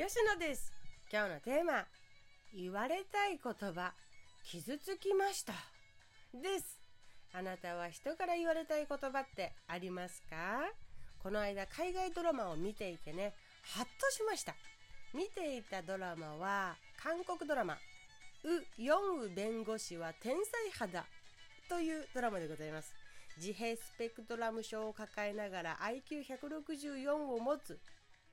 吉野です。今日のテーマ言われたい言葉。傷つきました。です。あなたは人から言われたい言葉ってありますか？この間海外ドラマを見ていてねハッとしました。見ていたドラマは韓国ドラマ。ウ・ヨンウ弁護士は天才肌。というドラマでございます。自閉スペクトラム症を抱えながら IQ164 を持つ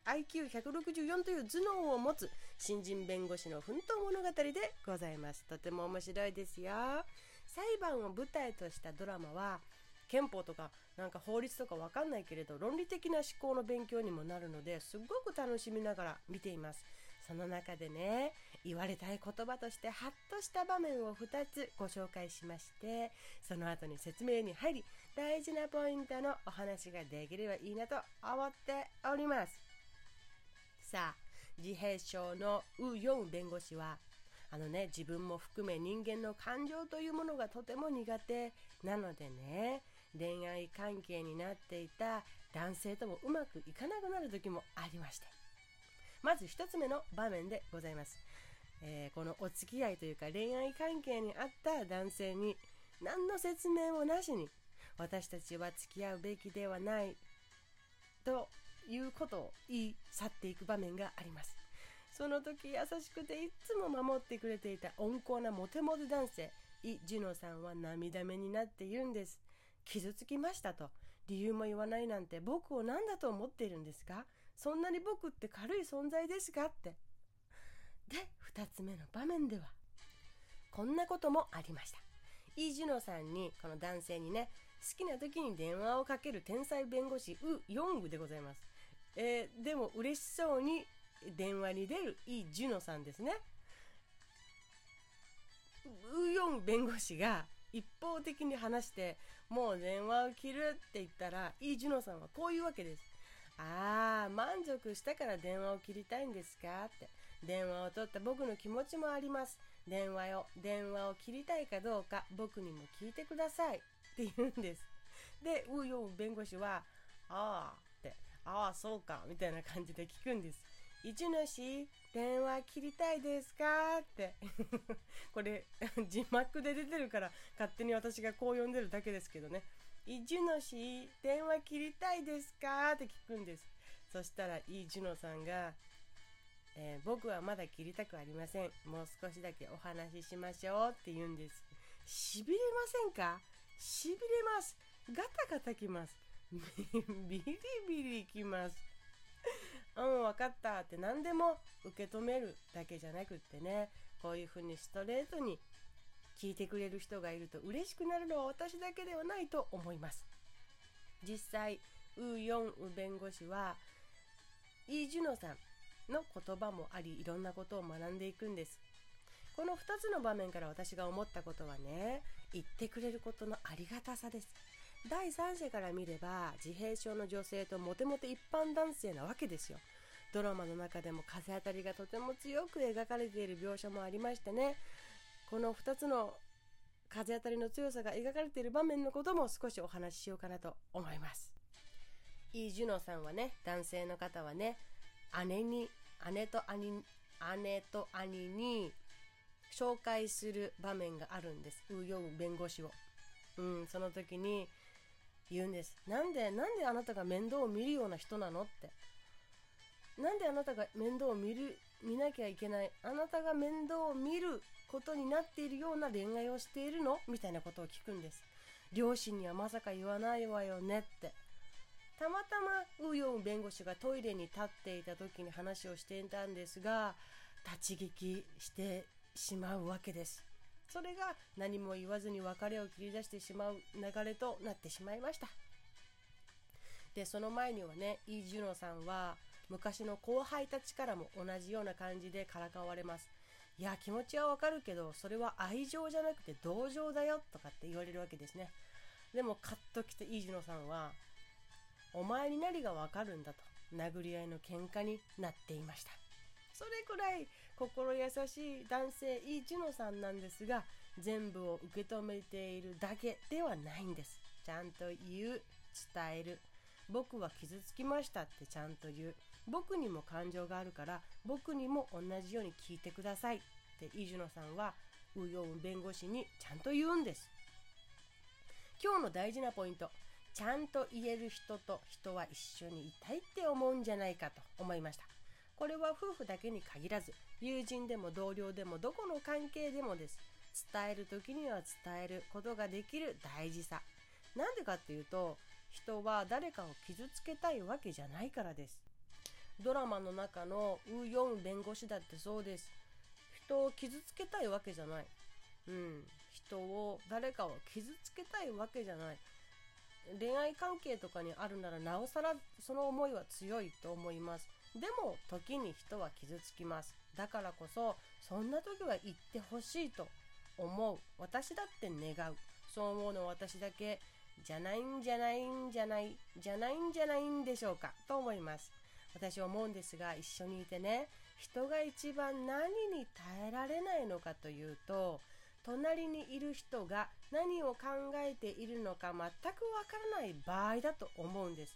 IQ164 という頭脳を持つ新人弁護士の奮闘物語でございます。とても面白いですよ。裁判を舞台としたドラマは憲法とかなんか法律とかわかんないけれど論理的な思考の勉強にもなるのですごく楽しみながら見ています。その中でね言われたい言葉としてハッとした場面を2つご紹介しましてその後に説明に入り大事なポイントのお話ができればいいなと思っております。さあ自閉症のウ・ヨン弁護士はあのね自分も含め人間の感情というものがとても苦手なのでね恋愛関係になっていた男性ともうまくいかなくなる時もありまして。まず1つ目の場面でございます、えー、このお付き合いというか恋愛関係にあった男性に何の説明もなしに私たちは付き合うべきではないということを言い去っていく場面があります。その時優しくていつも守ってくれていた温厚なモテモテ男性イ・ジュノさんは涙目になって言うんです。傷つきましたと。理由も言わないなんて僕を何だと思っているんですか？そんなに僕って軽い存在ですか？って。で2つ目の場面ではこんなこともありました。イ・ジュノさんにこの男性にね好きな時に電話をかける天才弁護士ウ・ヨングでございます。えー、でも嬉しそうに電話に出るイ・ジュノさんですね。ウ・ヨン弁護士が一方的に話してもう電話を切るって言ったらイ・ジュノさんはこういうわけです。ああ、満足したから電話を切りたいんですかって。電話を取った僕の気持ちもあります。電話を、電話を切りたいかどうか僕にも聞いてくださいって言うんです。で、ウ・ヨン弁護士は、ああ、ああ、そうか、みたいな感じで聞くんです。一主、電話切りたいですか？って。これ、字幕で出てるから勝手に私がこう呼んでるだけですけどね。一主、電話切りたいですか？って聞くんです。そしたら、イ・ジュノさんが、えー、僕はまだ切りたくありません。もう少しだけお話ししましょうって言うんです。しびれませんか？しびれます。ガタガタきます。ビリビリきます。うん、わかったって何でも受け止めるだけじゃなくってね、こういうふうにストレートに聞いてくれる人がいると嬉しくなるのは私だけではないと思います。実際、ウ・ヨンウ弁護士は、イ・ジュノさんの言葉もあり、いろんなことを学んでいくんです。この2つの場面から私が思ったことはね、言ってくれることのありがたさです。第三者から見れば自閉症の女性とモテモテ一般男性なわけですよ。ドラマの中でも風当たりがとても強く描かれている描写もありましてね。この2つの風当たりの強さが描かれている場面のことも少しお話ししようかなと思います。イ・ジュノさんはね男性の方はね姉に姉と兄姉と兄に紹介する場面があるんです。ウ・ヨン弁護士を。うんその時に言うんです。なんで、なんであなたが面倒を見るような人なのって。なんであなたが面倒を見る、見なきゃいけない。あなたが面倒を見ることになっているような恋愛をしているの？みたいなことを聞くんです。両親にはまさか言わないわよねって。たまたまウヨン弁護士がトイレに立っていた時に話をしていたんですが、立ち聞きしてしまうわけです。それが何も言わずに別れを切り出してしまう流れとなってしまいました。でその前にはねイ・ジュノさんは昔の後輩たちからも同じような感じでからかわれます。いや気持ちはわかるけどそれは愛情じゃなくて同情だよとかって言われるわけですね。でもカッときてイ・ジュノさんはお前に何がわかるんだと殴り合いの喧嘩になっていました。それくらい心優しい男性イ・ジュノさんなんですが全部を受け止めているだけではないんです。ちゃんと言う伝える。僕は傷つきましたってちゃんと言う。僕にも感情があるから僕にも同じように聞いてくださいってイジュノさんはウヨウ弁護士にちゃんと言うんです。今日の大事なポイント。ちゃんと言える人と人は一緒にいたいって思うんじゃないかと思いました。これは夫婦だけに限らず友人でも同僚でもどこの関係でもです。伝える時には伝えることができる大事さ。なんでかっていうと人は誰かを傷つけたいわけじゃないからです。ドラマの中のウ・ヨン弁護士だってそうです。人を傷つけたいわけじゃない。うん。人を誰かを傷つけたいわけじゃない。恋愛関係とかにあるならなおさらその思いは強いと思います。でも時に人は傷つきます。だからこそそんな時は言ってほしいと思う。私だって願う。そう思うの私だけ。じゃないんじゃないんじゃない。じゃないんじゃないんでしょうか。と思います。私は思うんですが一緒にいてね。人が一番何に耐えられないのかというと隣にいる人が何を考えているのか全くわからない場合だと思うんです。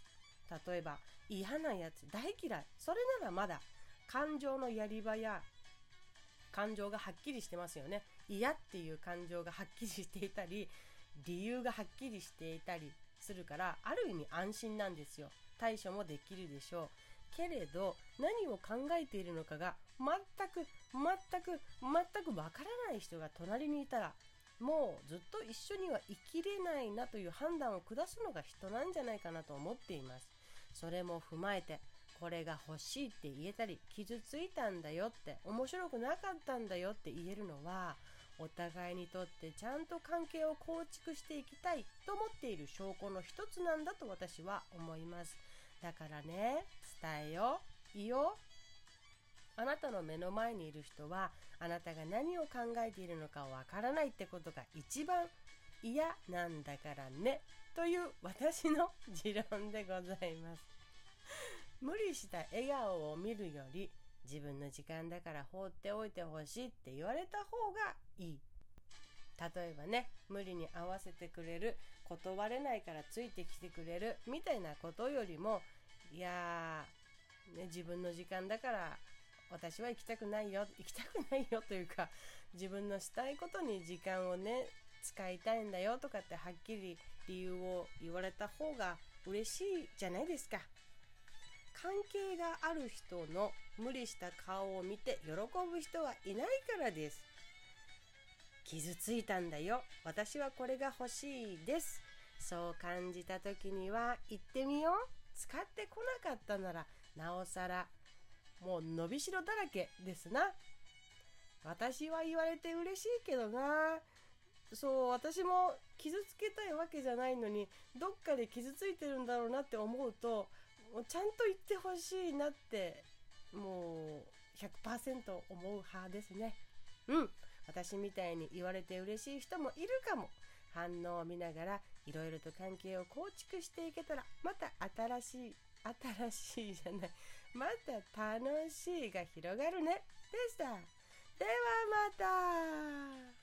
例えば嫌なやつ大嫌いそれならまだ感情のやり場や感情がはっきりしてますよね嫌っていう感情がはっきりしていたり理由がはっきりしていたりするからある意味安心なんですよ対処もできるでしょうけれど何を考えているのかが全く全く全くわからない人が隣にいたらもうずっと一緒には生きれないなという判断を下すのが人なんじゃないかなと思っていますそれも踏まえてこれが欲しいって言えたり傷ついたんだよって面白くなかったんだよって言えるのはお互いにとってちゃんと関係を構築していきたいと思っている証拠の一つなんだと私は思います。だからね伝えよいいよ。あなたの目の前にいる人はあなたが何を考えているのかわからないってことが一番嫌なんだからね。という私の持論でございます。無理した笑顔を見るより自分の時間だから放っておいてほしいって言われた方がいい。例えばね無理に合わせてくれる断れないからついてきてくれるみたいなことよりもいやー、ね、自分の時間だから私は行きたくないよ行きたくないよというか自分のしたいことに時間をね使いたいんだよとかってはっきり理由を言われた方が嬉しいじゃないですか。関係がある人の無理した顔を見て喜ぶ人はいないからです。傷ついたんだよ。私はこれが欲しいです。そう感じた時には行ってみよう。使ってこなかったならなおさらもう伸びしろだらけですな。私は言われて嬉しいけどな。そう私も傷つけたいわけじゃないのにどっかで傷ついてるんだろうなって思うともうちゃんと言ってほしいなってもう100%思う派ですね。うん。私みたいに言われて嬉しい人もいるかも。反応を見ながらいろいろと関係を構築していけたらまた新しい新しいじゃない。また楽しいが広がるね。でした。ではまた。